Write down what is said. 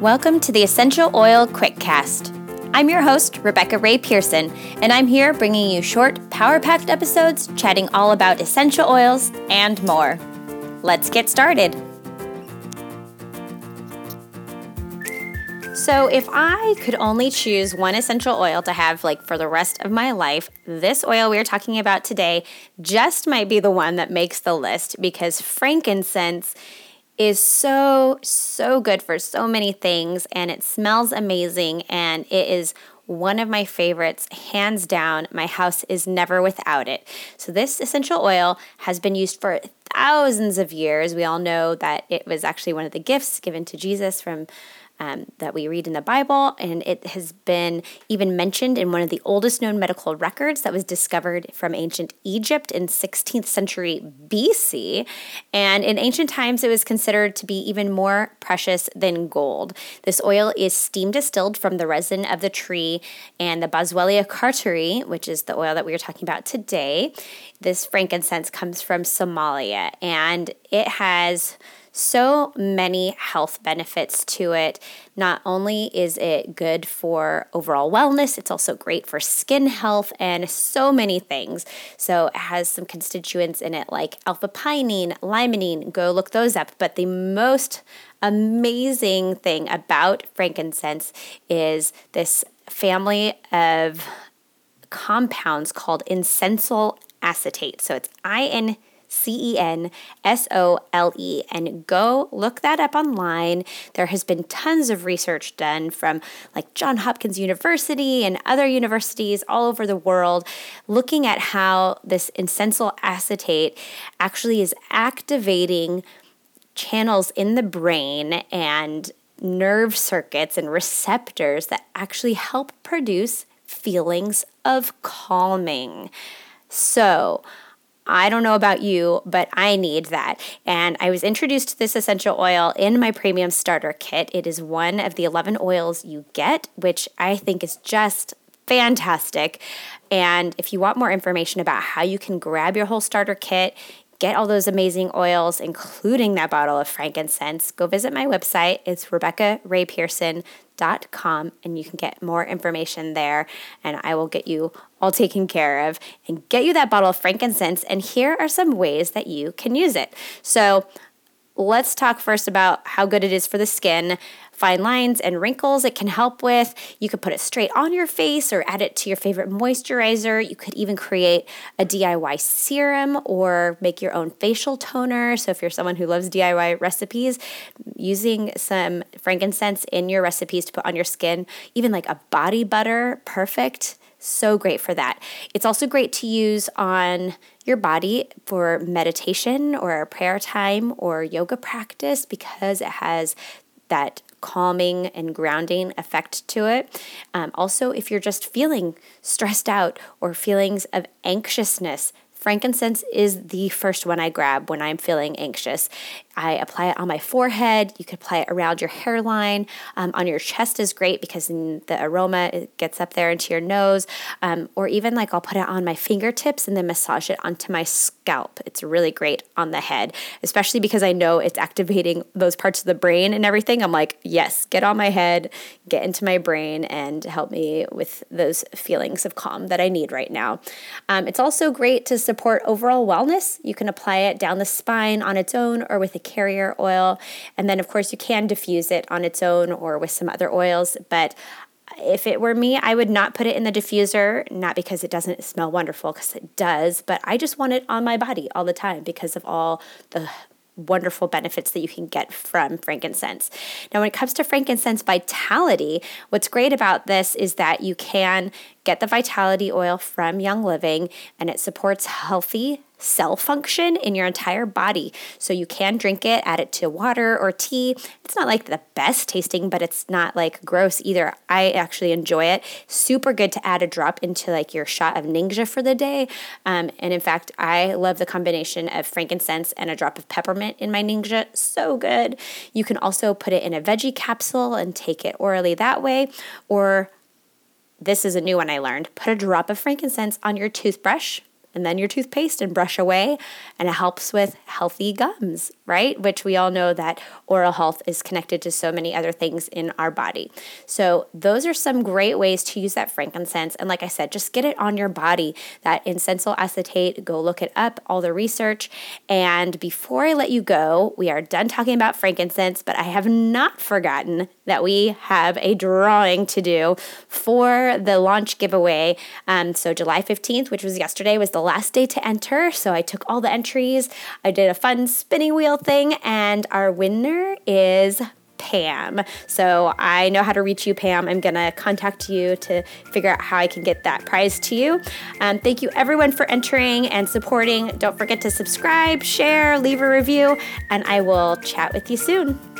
Welcome to the Essential Oil Quickcast. I'm your host, Rebekah Rae Pearson, and I'm here bringing you short, power packed episodes chatting all about essential oils and more. Let's get started. So, if I could only choose one essential oil to have like for the rest of my life, this oil we are talking about today just might be the one that makes the list because frankincense is so, so good for so many things and it smells amazing and it is one of my favorites, hands down. My house is never without it. So, this essential oil has been used for thousands of years. We all know that it was actually one of the gifts given to Jesus from um, that we read in the Bible, and it has been even mentioned in one of the oldest known medical records that was discovered from ancient Egypt in 16th century BC. And in ancient times, it was considered to be even more precious than gold. This oil is steam distilled from the resin of the tree and the Boswellia carteri, which is the oil that we are talking about today. This frankincense comes from Somalia, and it has so many health benefits to it. Not only is it good for overall wellness, it's also great for skin health and so many things. So it has some constituents in it like alpha pinene, limonene, go look those up. But the most amazing thing about frankincense is this family of compounds called incensole acetate. So it's I N C E N S O L E. And go look that up online. There has been tons of research done from like John Hopkins University and other universities all over the world looking at how this incensole acetate actually is activating channels in the brain and nerve circuits and receptors that actually help produce feelings of calming. So, I don't know about you, but I need that. And I was introduced to this essential oil in my premium starter kit. It is one of the 11 oils you get, which I think is just fantastic. And if you want more information about how you can grab your whole starter kit, get all those amazing oils, including that bottle of frankincense, go visit my website. It's RebekahRaePearson.com and you can get more information there. And I will get you all taken care of and get you that bottle of frankincense. And here are some ways that you can use it. So, let's talk first about how good it is for the skin fine lines and wrinkles it can help with. You could put it straight on your face or add it to your favorite moisturizer. You could even create a DIY serum or make your own facial toner. So, if you're someone who loves DIY recipes, using some frankincense in your recipes to put on your skin, even like a body butter, perfect. So great for that. It's also great to use on your body for meditation or prayer time or yoga practice because it has that calming and grounding effect to it. Um, also, if you're just feeling stressed out or feelings of anxiousness, frankincense is the first one I grab when I'm feeling anxious. I apply it on my forehead. You could apply it around your hairline. Um, on your chest is great because the aroma it gets up there into your nose. Um, or even like I'll put it on my fingertips and then massage it onto my scalp. It's really great on the head, especially because I know it's activating those parts of the brain and everything. I'm like, yes, get on my head, get into my brain, and help me with those feelings of calm that I need right now. Um, it's also great to support overall wellness. You can apply it down the spine on its own or with a carrier oil. And then, of course, you can diffuse it on its own or with some other oils. But if it were me, I would not put it in the diffuser, not because it doesn't smell wonderful, because it does, but I just want it on my body all the time because of all the wonderful benefits that you can get from frankincense. Now, when it comes to frankincense vitality, what's great about this is that you can get the vitality oil from Young Living and it supports healthy cell function in your entire body. So you can drink it, add it to water or tea. It's not like the best tasting, but it's not like gross either. I actually enjoy it. Super good to add a drop into like your shot of Ningxia for the day. Um, and in fact, I love the combination of frankincense and a drop of peppermint in my Ningxia. So good. You can also put it in a veggie capsule and take it orally that way, or this is a new one I learned. Put a drop of frankincense on your toothbrush and then your toothpaste and brush away. And it helps with healthy gums, right? Which we all know that oral health is connected to so many other things in our body. So, those are some great ways to use that frankincense. And like I said, just get it on your body. That incensole acetate, go look it up, all the research. And before I let you go, we are done talking about frankincense, but I have not forgotten that we have a drawing to do for the launch giveaway. Um, so, July 15th, which was yesterday, was the last day to enter. So I took all the entries. I did a fun spinning wheel thing, and our winner is Pam. So I know how to reach you, Pam. I'm going to contact you to figure out how I can get that prize to you. Um, thank you, everyone, for entering and supporting. Don't forget to subscribe, share, leave a review, and I will chat with you soon.